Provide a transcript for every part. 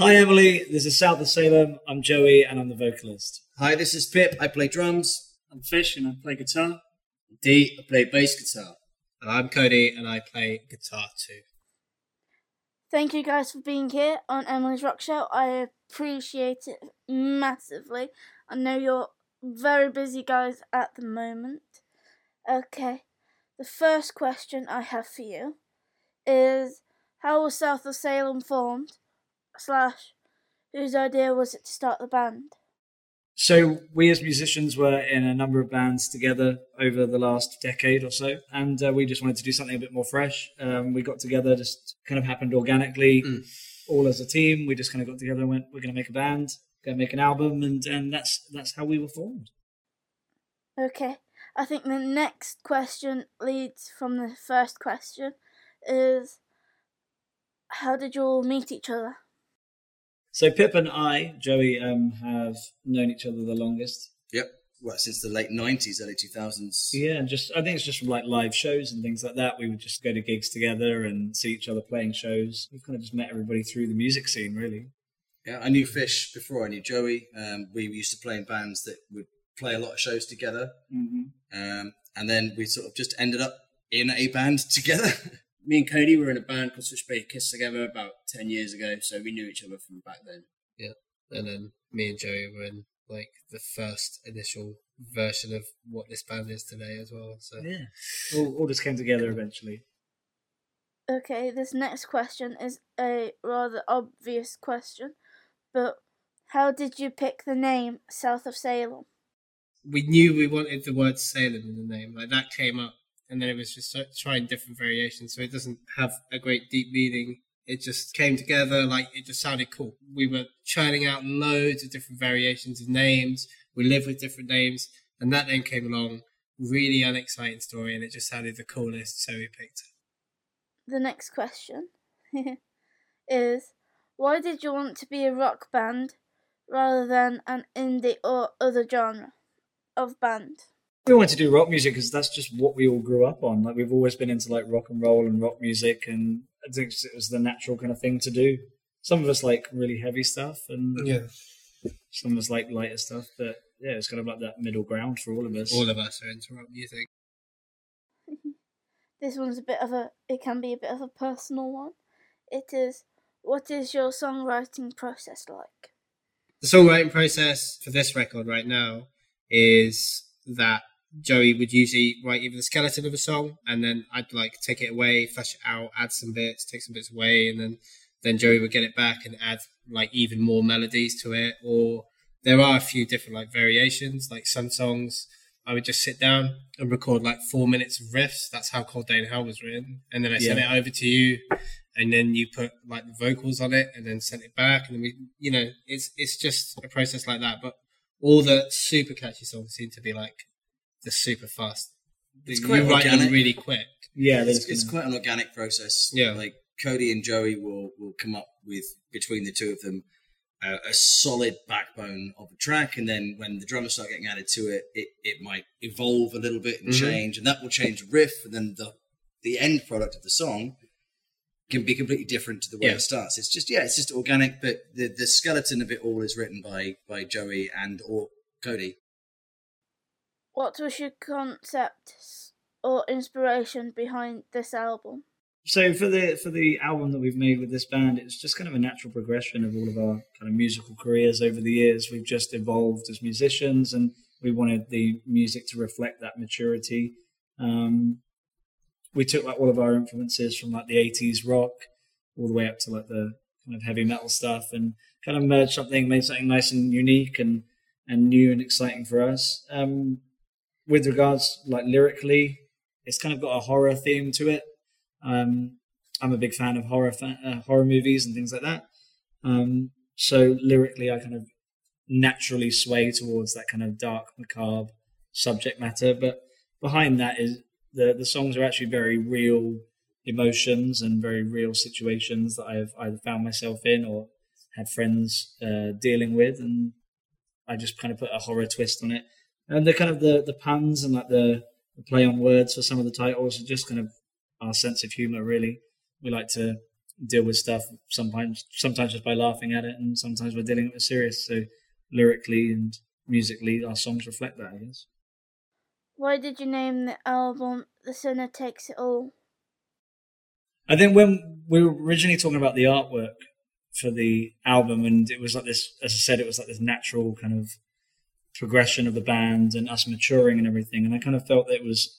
Hi, Emily. This is South of Salem. I'm Joey, and I'm the vocalist. Hi, this is Pip. I play drums. I'm Fish and I play guitar. D, I play bass guitar. And I'm Cody and I play guitar too. Thank you guys for being here on Emily's Rock Show. I appreciate it massively. I know you're very busy guys at the moment. Okay, the first question I have for you is how was South of Salem formed? Slash, whose idea was it to start the band? So, we as musicians were in a number of bands together over the last decade or so, and uh, we just wanted to do something a bit more fresh. Um, we got together, just kind of happened organically, mm. all as a team. We just kind of got together and went, "We're going to make a band, going to make an album," and and that's that's how we were formed. Okay, I think the next question leads from the first question. Is how did you all meet each other? So Pip and I, Joey, um, have known each other the longest. Yep. Well, since the late '90s, early 2000s. Yeah, and just I think it's just from like live shows and things like that. We would just go to gigs together and see each other playing shows. We've kind of just met everybody through the music scene, really. Yeah, I knew Fish before I knew Joey. Um, we used to play in bands that would play a lot of shows together, mm-hmm. um, and then we sort of just ended up in a band together. Me and Cody were in a band called Switchblade Kiss together about 10 years ago, so we knew each other from back then. Yeah, and then me and Joey were in like the first initial version of what this band is today as well. So yeah, all, all just came together eventually. Okay, this next question is a rather obvious question, but how did you pick the name South of Salem? We knew we wanted the word Salem in the name, like that came up and then it was just trying different variations. So it doesn't have a great deep meaning. It just came together like it just sounded cool. We were churning out loads of different variations of names. We lived with different names, and that then came along. Really unexciting story, and it just sounded the coolest, so we picked it. The next question is why did you want to be a rock band rather than an indie or other genre of band? We wanted to do rock music because that's just what we all grew up on. Like we've always been into like rock and roll and rock music, and I think it was the natural kind of thing to do. Some of us like really heavy stuff, and yeah, some of us like lighter stuff. But yeah, it's kind of like that middle ground for all of us. All of us are into rock music. this one's a bit of a. It can be a bit of a personal one. It is. What is your songwriting process like? The songwriting process for this record right now is that Joey would usually write either the skeleton of a song and then I'd like take it away, flesh it out, add some bits, take some bits away, and then then Joey would get it back and add like even more melodies to it. Or there are a few different like variations. Like some songs, I would just sit down and record like four minutes of riffs. That's how Cold Day in Hell was written, and then I yeah. sent it over to you, and then you put like the vocals on it, and then sent it back, and then we, you know, it's it's just a process like that. But all the super catchy songs seem to be like the super fast. It's quite you write organic. them really quick. Yeah, it's, it's quite an organic process. Yeah, like Cody and Joey will will come up with between the two of them uh, a solid backbone of a track, and then when the drums start getting added to it, it, it might evolve a little bit and mm-hmm. change, and that will change the riff, and then the the end product of the song can be completely different to the way yeah. it starts. It's just yeah, it's just organic, but the the skeleton of it all is written by by Joey and or Cody. What was your concept or inspiration behind this album? So for the for the album that we've made with this band, it's just kind of a natural progression of all of our kind of musical careers over the years. We've just evolved as musicians, and we wanted the music to reflect that maturity. Um, we took like all of our influences from like the '80s rock all the way up to like the kind of heavy metal stuff, and kind of merged something, made something nice and unique and and new and exciting for us. Um, with regards like lyrically, it's kind of got a horror theme to it. Um, I'm a big fan of horror uh, horror movies and things like that. Um, so lyrically, I kind of naturally sway towards that kind of dark, macabre subject matter. But behind that is the the songs are actually very real emotions and very real situations that I've either found myself in or had friends uh, dealing with, and I just kind of put a horror twist on it and the kind of the the puns and like the, the play on words for some of the titles are just kind of our sense of humor. Really, we like to deal with stuff sometimes sometimes just by laughing at it, and sometimes we're dealing with it serious. So lyrically and musically, our songs reflect that. I guess. Why did you name the album The Sinner Takes It All? I think when we were originally talking about the artwork for the album, and it was like this, as I said, it was like this natural kind of progression of the band and us maturing and everything. And I kind of felt that it was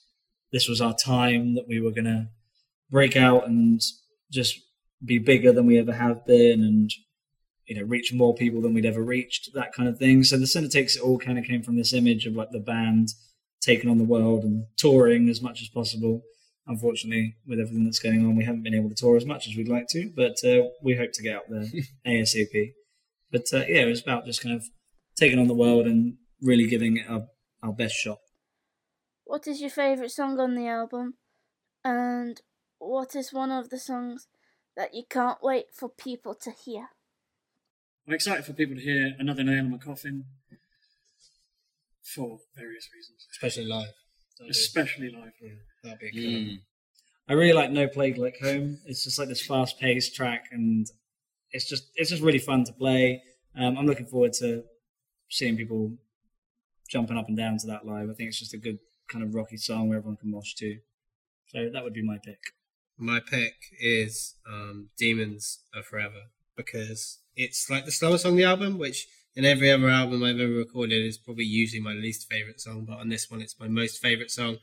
this was our time that we were gonna break out and just be bigger than we ever have been, and you know, reach more people than we'd ever reached, that kind of thing. So the Sinner Takes It All kind of came from this image of like the band taking on the world and touring as much as possible unfortunately, with everything that's going on, we haven't been able to tour as much as we'd like to, but uh, we hope to get out there ASAP. But uh, yeah, it was about just kind of taking on the world and really giving it our, our best shot. What is your favourite song on the album? And what is one of the songs that you can't wait for people to hear? I'm excited for people to hear Another Nail in My Coffin for various reasons, especially live. especially live. Yeah, that'd be a killer. Mm. I really like No Plague Like Home. It's just like this fast paced track and it's just it's just really fun to play. Um, I'm looking forward to seeing people jumping up and down to that live. I think it's just a good kind of rocky song where everyone can mosh to. So that would be my pick. My pick is um, Demons Are Forever because it's like the slowest song on the album, which in every other album I've ever recorded is probably usually my least favorite song, but on this one it's my most favorite song.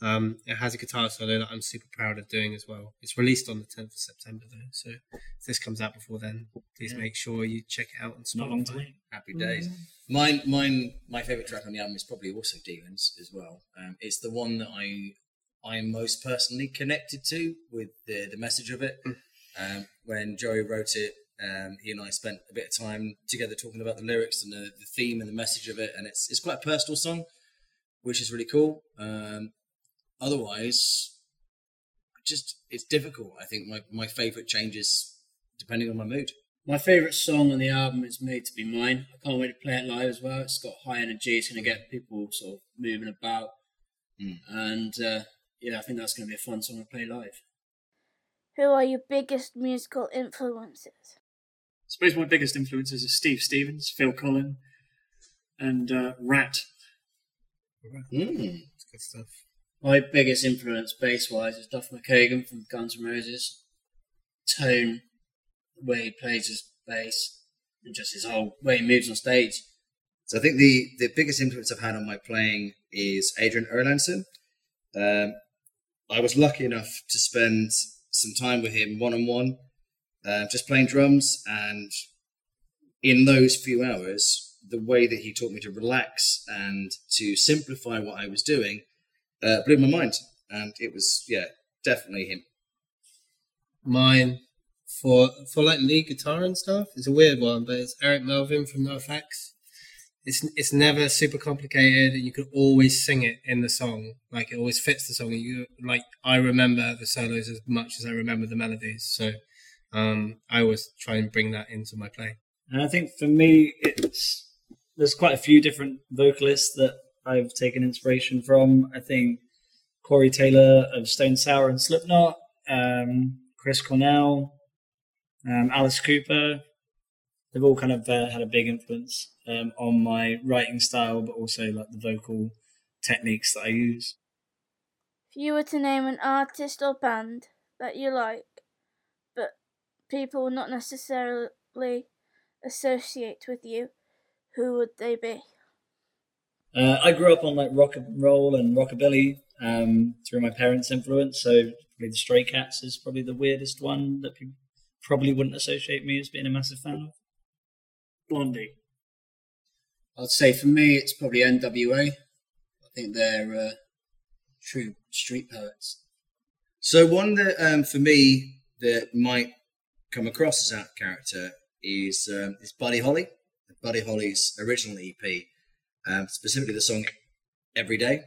Um, it has a guitar solo that I'm super proud of doing as well. It's released on the 10th of September though, so if this comes out before then, please Yeah. make sure you check it out on It's not long to wait. Happy days. Mine, mine, my favorite track on the album is probably also Demons as well. Um, it's the one that I I am most personally connected to with the the message of it. Um, when Joey wrote it, um, he and I spent a bit of time together talking about the lyrics and the, the theme and the message of it, and it's it's quite a personal song, which is really cool. Um, otherwise, just it's difficult. I think my my favorite changes depending on my mood. My favourite song on the album is Made to Be Mine. I can't wait to play it live as well. It's got high energy. It's going to get people sort of moving about. Mm. And uh, yeah, I think that's going to be a fun song to play live. Who are your biggest musical influences? I suppose my biggest influences are Steve Stevens, Phil Collen, and uh, Rat. Mm. It's good stuff. My biggest influence bass wise is Duff McKagan from Guns N' Roses. Tone, the way he plays his bass, and just his whole way he moves on stage. So I think the, the biggest influence I've had on my playing is Adrian Erlandsson. Um, I was lucky enough to spend some time with him one on one, just playing drums. And in those few hours, the way that he taught me to relax and to simplify what I was doing uh, blew my mind. And it was, yeah, definitely him. Mine for for like lead guitar and stuff It's a weird one, but it's Eric Melvin from NoFX. It's it's never super complicated, and you can always sing it in the song. Like it always fits the song. You like I remember the solos as much as I remember the melodies, so um, I always try and bring that into my playing. And I think for me, it's there's quite a few different vocalists that I've taken inspiration from. I think Corey Taylor of Stone Sour and Slipknot, um, Chris Cornell, um, Alice Cooper. They've all kind of uh, had a big influence um, on my writing style, but also like the vocal techniques that I use. If you were to name an artist or band that you like, but people not necessarily associate with you, who would they be? Uh, I grew up on like rock and roll and rockabilly um, through my parents' influence. So probably the Stray Cats is probably the weirdest one that people probably wouldn't associate me as being a massive fan of. Blondie. I'd say for me, it's probably NWA. I think they're uh, true street poets. So one that um, for me that might come across as out of character is um, is Buddy Holly, Buddy Holly's original EP, um, specifically the song "Every Day,"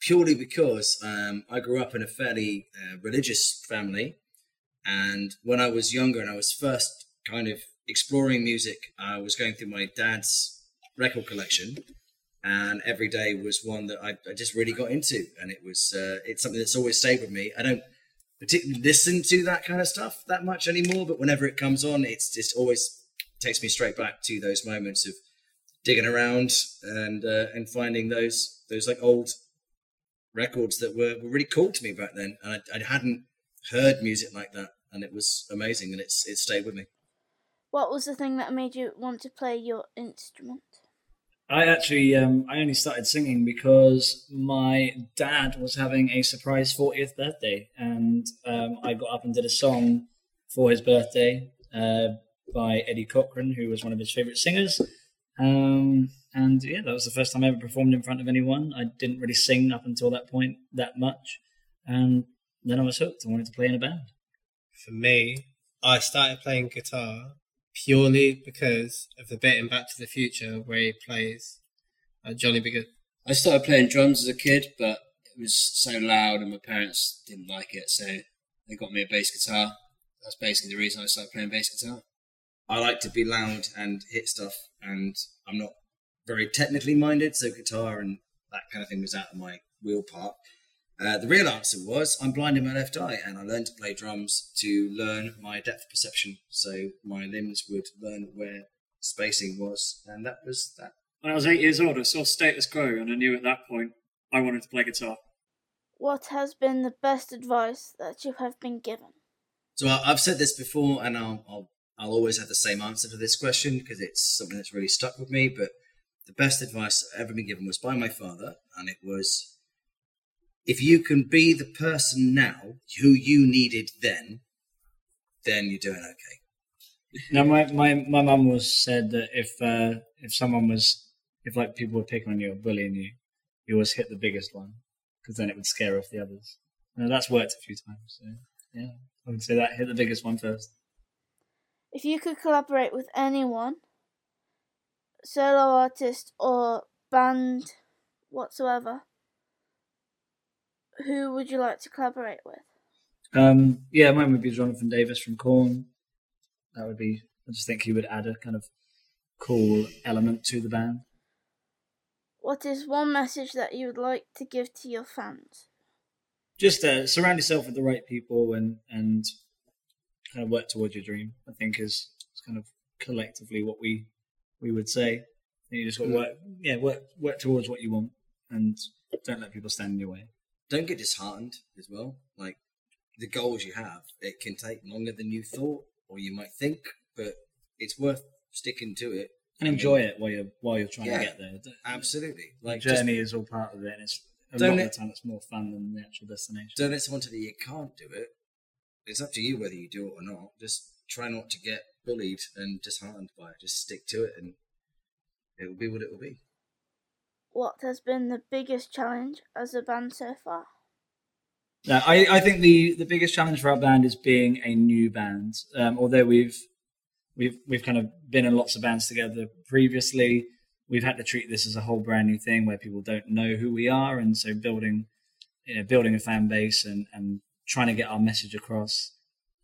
purely because um, I grew up in a fairly uh, religious family, and when I was younger and I was first kind of exploring music, I was going through my dad's record collection, and every day was one that I, I just really got into, and it was uh, it's something that's always stayed with me. I don't particularly listen to that kind of stuff that much anymore. But whenever it comes on, it's just always takes me straight back to those moments of digging around and uh, and finding those those like old records that were, were really cool to me back then, and I, I hadn't heard music like that, and it was amazing, and it's it stayed with me. What was the thing that made you want to play your instrument? I actually, um, I only started singing because my dad was having a surprise 40th birthday, and um, I got up and did a song for his birthday uh, by Eddie Cochran, who was one of his favorite singers. Um, and yeah, that was the first time I ever performed in front of anyone. I didn't really sing up until that point that much, and then I was hooked. I wanted to play in a band. For me, I started playing guitar purely because of the bit in Back to the Future where he plays uh, Johnny B. Goode. I started playing drums as a kid, but it was so loud and my parents didn't like it, so they got me a bass guitar. That's basically the reason I started playing bass guitar. I like to be loud and hit stuff, and I'm not very technically minded, so guitar and that kind of thing was out of my wheel part. Uh, the real answer was I'm blind in my left eye, and I learned to play drums to learn my depth perception, so my limbs would learn where spacing was, and that was that. When I was eight years old, I saw Status Quo, and I knew at that point I wanted to play guitar. What has been the best advice that you have been given? So I- I've said this before, and I'll, I'll I'll always have the same answer to this question because it's something that's really stuck with me. But the best advice I've ever been given was by my father, and it was if you can be the person now who you needed then, then you're doing okay. Now, my my my mum was said that if uh, if someone was if like people were picking on you or bullying you, you always hit the biggest one because then it would scare off the others. Now, that's worked a few times. So yeah, I would say that hit the biggest one first. If you could collaborate with anyone, solo artist or band whatsoever, who would you like to collaborate with? Um, yeah, mine would be Jonathan Davis from Korn. That would be. I just think he would add a kind of cool element to the band. What is one message that you would like to give to your fans? Just uh, surround yourself with the right people and and kind of work towards your dream. I think is, is kind of collectively what we we would say. You just got to Mm. work, yeah, work work towards what you want, and don't let people stand in your way. Don't get disheartened as well. Like the goals you have, it can take longer than you thought or you might think, but it's worth sticking to it. And enjoy it while you're while you're trying Yeah. to get there. Absolutely. Like the just journey is all part of it, and it's a lot of the time it's more fun than the actual destination. don't let someone tell you you can't do it. It's up to you whether you do it or not. Just try not to get bullied and disheartened by it. Just stick to it, and it will be what it will be. What has been the biggest challenge as a band so far? No, I, I think the, the biggest challenge for our band is being a new band. Um, although we've we've we've kind of been in lots of bands together previously, we've had to treat this as a whole brand new thing where people don't know who we are, and so building you know building a fan base and, and trying to get our message across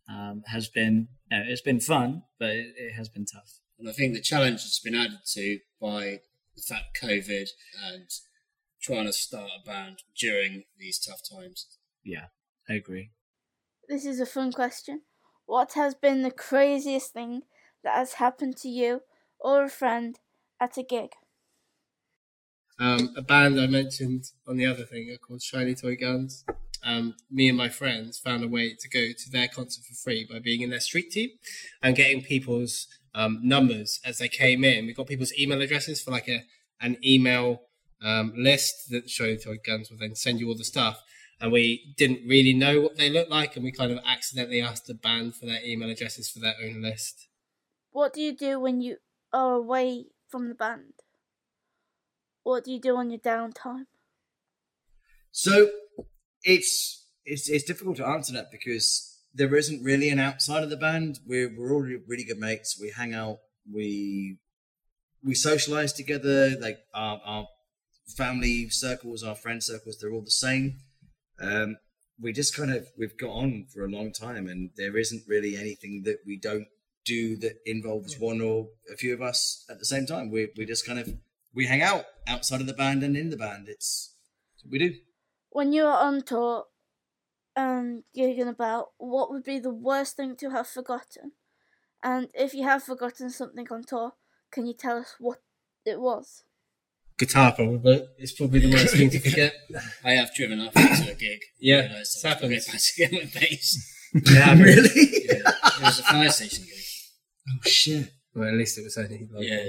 um, has been you know, it's been fun, but it, it has been tough. And I think the challenge has been added to by the fact COVID and trying to start a band during these tough times. Yeah, I agree. This is a fun question. What has been the craziest thing that has happened to you or a friend at a gig? Um, a band I mentioned on the other thing are called Shiny Toy Guns. Um, me and my friends found a way to go to their concert for free by being in their street team and getting people's um, numbers as they came in. We got people's email addresses for like a an email um, list that Shiny Toy Guns will then send you all the stuff. And we didn't really know what they looked like, and we kind of accidentally asked the band for their email addresses for their own list. What do you do when you are away from the band? What do you do on your downtime? So it's it's it's difficult to answer that because there isn't really an outside of the band. We're we're all really good mates. We hang out. We we socialize together. Like our, our family circles, our friend circles, they're all the same. Um, we just kind of we've got on for a long time, and there isn't really anything that we don't do that involves one or a few of us at the same time. We we just kind of we hang out outside of the band and in the band. It's, we do. When you are on tour and gigging about, what would be the worst thing to have forgotten? And if you have forgotten something on tour, can you tell us what it was? Guitar probably. It's probably the worst thing to forget. I have driven off into a gig. Yeah, realised it's I forgot happened. to get my bass. Yeah, really? Yeah. It was a fire station gig. Oh shit! Well, at least it was only like Yeah.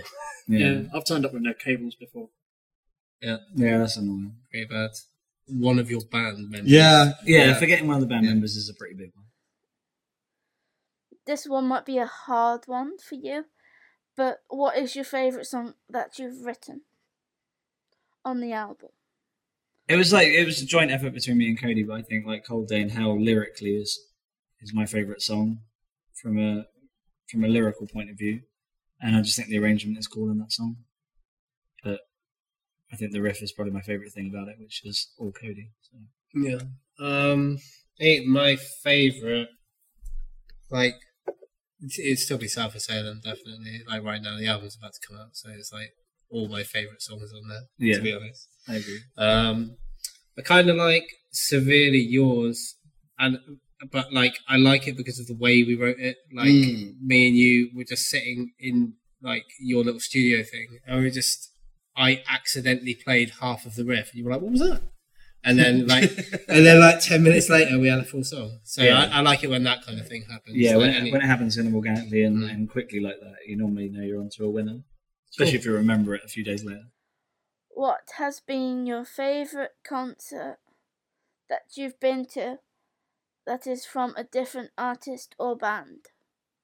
Yeah. Yeah. I've turned up with no cables before. Yeah, yeah, that's annoying. very bad. One of your band members. Yeah, Yeah, forgetting one of the band Yeah. members is a pretty big one. This one might be a hard one for you, but what is your favourite song that you've written on the album? It was like it was a joint effort between me and Cody, but I think like Cold Day in Hell lyrically is is my favourite song from a from a lyrical point of view, and I just think the arrangement is cool in that song. But I think the riff is probably my favourite thing about it, which is all Cody. So. Yeah. Um, I think my favourite, like, it's- it'd still be South of Salem, definitely. Like, right now, the album's about to come out, so it's like all my favourite songs on there, Yeah, to be honest. I agree. Um, I kind of like Severely Yours, and but like, I like it because of the way we wrote it. Like, Mm. me and you were just sitting in like your little studio thing, and we just, I accidentally played half of the riff, and you were like, "What was that?" And then like, and then like ten minutes later, we had a full song. So Yeah. I, I like it when that kind of thing happens. Yeah, Like when, any- it, when it happens kind of organically and, Mm. and quickly like that, you normally know you're onto a winner. Especially if you remember it a few days later. What has been your favourite concert that you've been to that is from a different artist or band?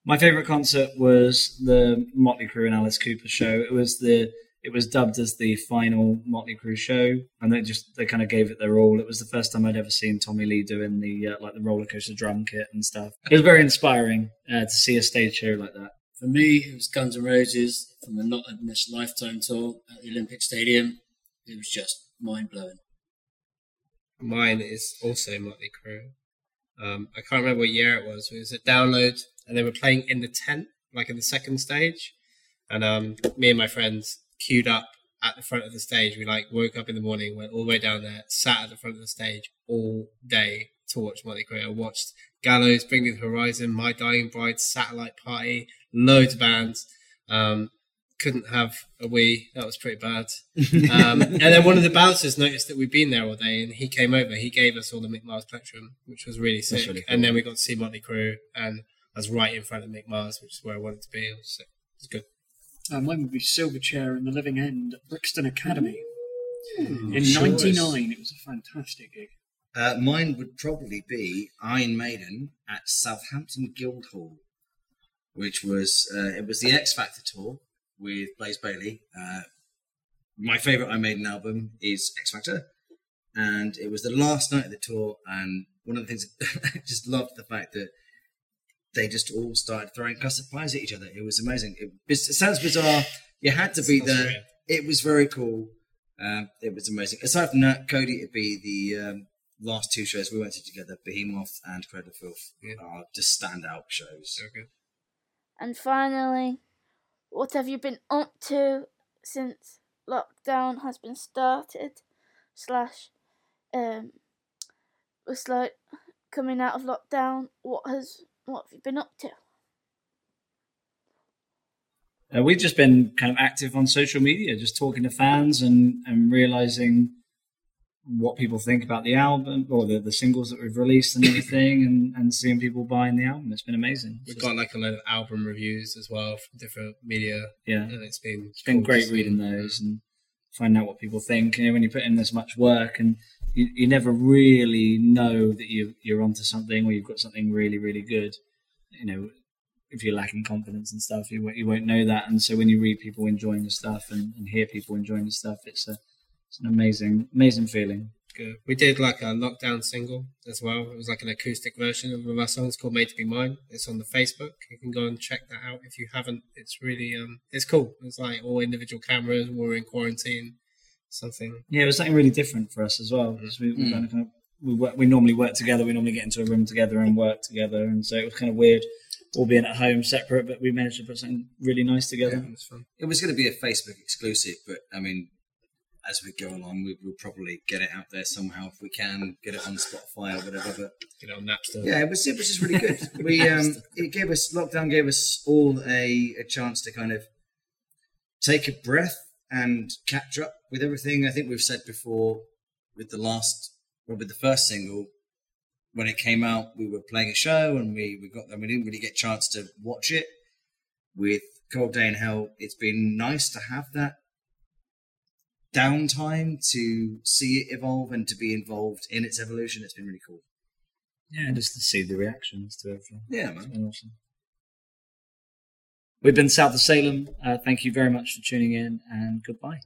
My favourite concert was the Motley Crue and Alice Cooper show. It was the it was dubbed as the final Motley Crue show, and they just they kind of gave it their all. It was the first time I'd ever seen Tommy Lee doing the uh, like the roller coaster drum kit and stuff. It was very inspiring uh, to see a stage show like that. For me, it was Guns N' Roses from the Not in This Lifetime tour at the Olympic Stadium. It was just mind blowing. Mine is also Motley Crue. Um, I can't remember what year it was. It was a download, and they were playing in the tent, like in the second stage. And um, me and my friends queued up at the front of the stage. We like woke up in the morning, went all the way down there, sat at the front of the stage all day to watch Motley Crue. I watched Gallows, Bring Me the Horizon, My Dying Bride, Satellite Party, loads of bands. Um, couldn't have a wee. That was pretty bad. Um, and then one of the bouncers noticed that we'd been there all day, and he came over. He gave us all the Mick Mars Plectrum, which was really sick. really cool. And then we got to see Motley Crue, and I was right in front of Mick Mars, which is where I wanted to be. So. It was good. And mine would be Silverchair in the Living End at Brixton Academy. in sure '99, is. it was a fantastic gig. Uh, mine would probably be Iron Maiden at Southampton Guildhall, which was uh, it was the X Factor tour with Blaze Bayley. Uh, my favorite Iron Maiden album is X Factor, and it was the last night of the tour. And one of the things I just loved the fact that they just all started throwing custard pies at each other. It was amazing. It, it sounds bizarre. You had to be there. weird. It was very cool. Um, it was amazing. Aside from that, Cody, it'd be the um, last two shows we went to together, Behemoth and Cradle of Filth, Yeah. are just standout shows. So good. And finally, what have you been up to since lockdown has been started? Slash, um, it's like coming out of lockdown. What has what have you been up to? Uh, we've just been kind of active on social media, just talking to fans and, and realizing what people think about the album or the, the singles that we've released and everything, and, and seeing people buying the album. It's been amazing. We've It's got like a lot of album reviews as well from different media, yeah, and it's been it's been cool great reading those and finding out what people think. You know, when you put in this much work and you, you never really know that you you're onto something or you've got something really really good. You know, if you're lacking confidence and stuff, you won't, you won't know that. And so when you read people enjoying the stuff and, and hear people enjoying the stuff, it's a it's an amazing amazing feeling. Good. We did like a lockdown single as well. It was like an acoustic version of one of our songs called "Made to Be Mine." It's on the Facebook. You can go and check that out if you haven't. It's really um, it's cool. It's like all individual cameras. We're in quarantine. Something. Yeah, it was something really different for us as well because we, we Mm. kind of, kind of we work, we normally work together. We normally get into a room together and work together, and so it was kind of weird, all being at home separate. But we managed to put something really nice Yeah, together. it was fun. It was going to be a Facebook exclusive, but I mean, as we go along. We, we'll probably get it out there somehow if we can get it on Spotify or whatever. But Get it on Napster. yeah, it was it was just really good. We um, it gave us lockdown gave us all a, a chance to kind of take a breath and catch up with everything. I think we've said before with the last or with the first single when it came out, we were playing a show and we we got and we didn't really get a chance to watch it. With Cold Day in Hell, it's been nice to have that downtime to see it evolve and to be involved in its evolution. It's been really cool. Yeah, just to see the reactions to everything. Yeah, It's man. been awesome. We've been South of Salem. Uh, thank you very much for tuning in, and goodbye.